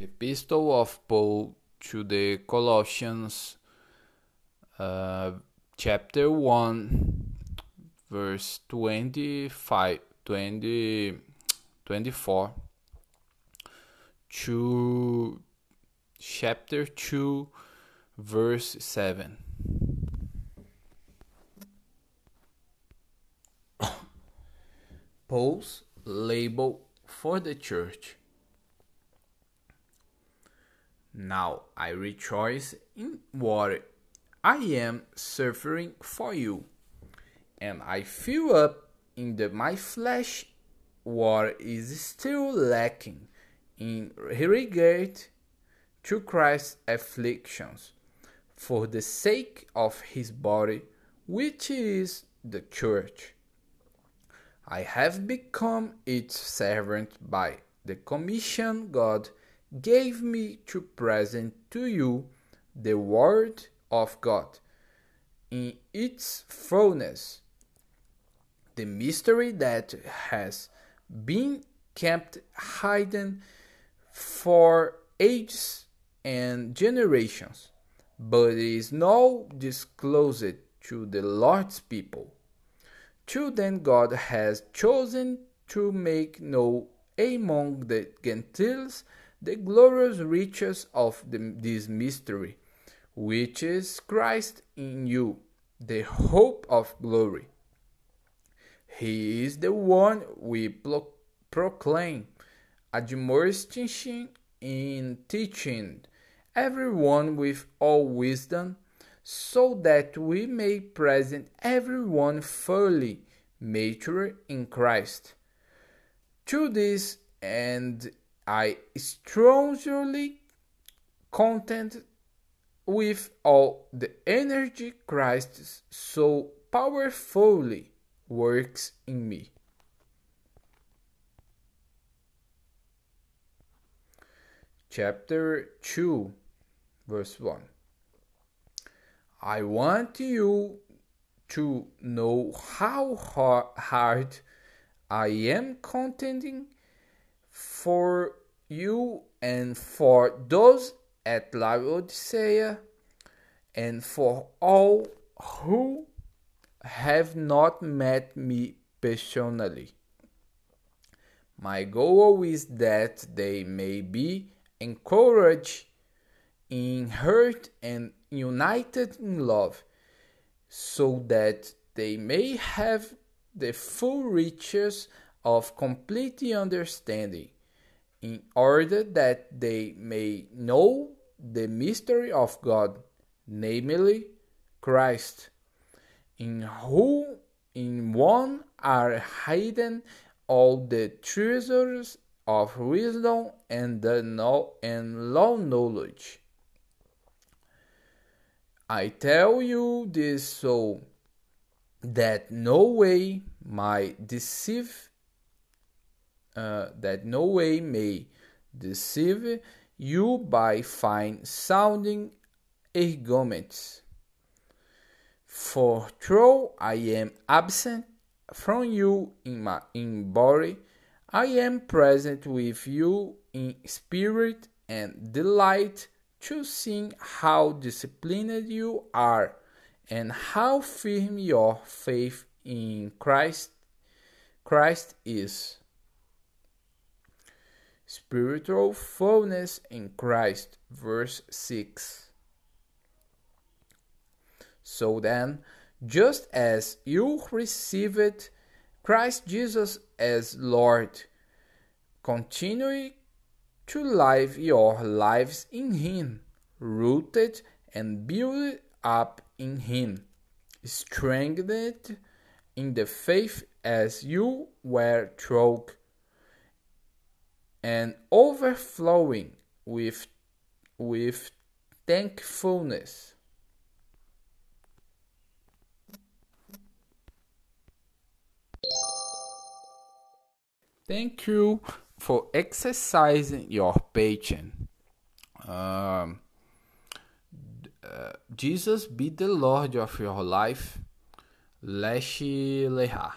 Epistle of Paul to the Colossians, uh, chapter 1, verse 25, 20, 24, to chapter 2, verse 7. Paul's label for the church. Now I rejoice in what I am suffering for you, and I fill up in the, my flesh what is still lacking in regard to Christ's afflictions for the sake of his body, which is the church. I have become its servant by the commission God gave me to present to you the Word of God in its fullness, the mystery that has been kept hidden for ages and generations, but is now disclosed to the Lord's people. To them God has chosen to make known among the Gentiles the glorious riches of the, this mystery, which is Christ in you, the hope of glory. He is the one we pro- proclaim, admonishing in teaching everyone with all wisdom, so that we may present everyone fully mature in Christ. To this end, I strongly content with all the energy Christ so powerfully works in me. Chapter 2, verse 1. I want you to know how hard I am contending for you and for those at Laodicea and for all who have not met me personally. My goal is that they may be encouraged in hurt and united in love, so that they may have the full riches of complete understanding, in order that they may know the mystery of God, namely Christ, in whom in one are hidden all the treasures of wisdom and the know and law knowledge. I tell you this so that no way might deceive uh, that no way may deceive you by fine sounding arguments. For though I am absent from you in my in body, I am present with you in spirit and delight to see how disciplined you are and how firm your faith in Christ Christ is. Spiritual fullness in Christ, verse 6. So then, just as you received Christ Jesus as Lord, continue to live your lives in Him, rooted and built up in Him, strengthened in the faith as you were taught, and overflowing with, with thankfulness. Thank you for exercising your patience. Um, uh, Jesus be the Lord of your life. Leche Lehar.